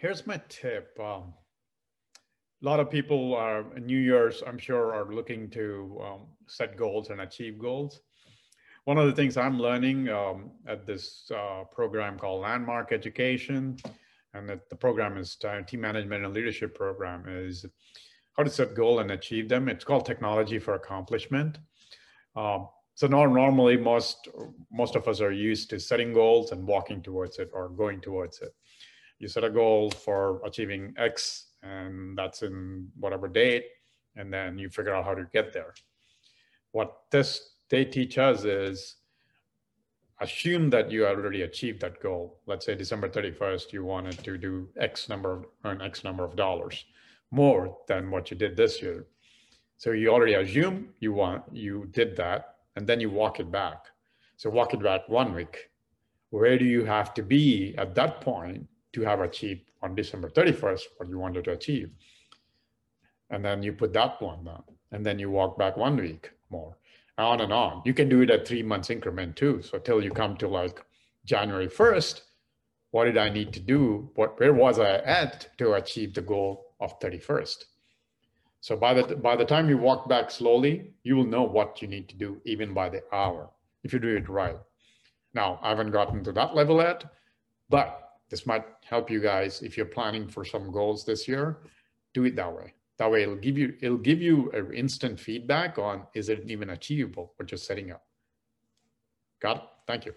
here's my tip. Um, a lot of people are New Year's, I'm sure, are looking to um, set goals and achieve goals. One of the things I'm learning um, at this uh, program called Landmark Education, and that the program is Team Management and Leadership Program, is how to set goal and achieve them. It's called Technology for Accomplishment. Um, so now normally most most of us are used to setting goals and walking towards it or going towards it. You set a goal for achieving X and that's in whatever date, and then you figure out how to get there. What this they teach us is assume that you already achieved that goal. Let's say December 31st, you wanted to do X number of earn X number of dollars more than what you did this year. So you already assume you want you did that, and then you walk it back. So walk it back one week. Where do you have to be at that point to have achieved on December 31st what you wanted to achieve. And then you put that one down and then you walk back one week more on and on. You can do it at three months increment too. So till you come to like January 1st, what did I need to do? What, where was I at to achieve the goal of 31st? So by the, by the time you walk back slowly, you will know what you need to do even by the hour, if you do it right. Now, I haven't gotten to that level yet, but this might help you guys if you're planning for some goals this year. Do it that way. That way, it'll give you it'll give you an instant feedback on is it even achievable what you're setting up. Got it? Thank you.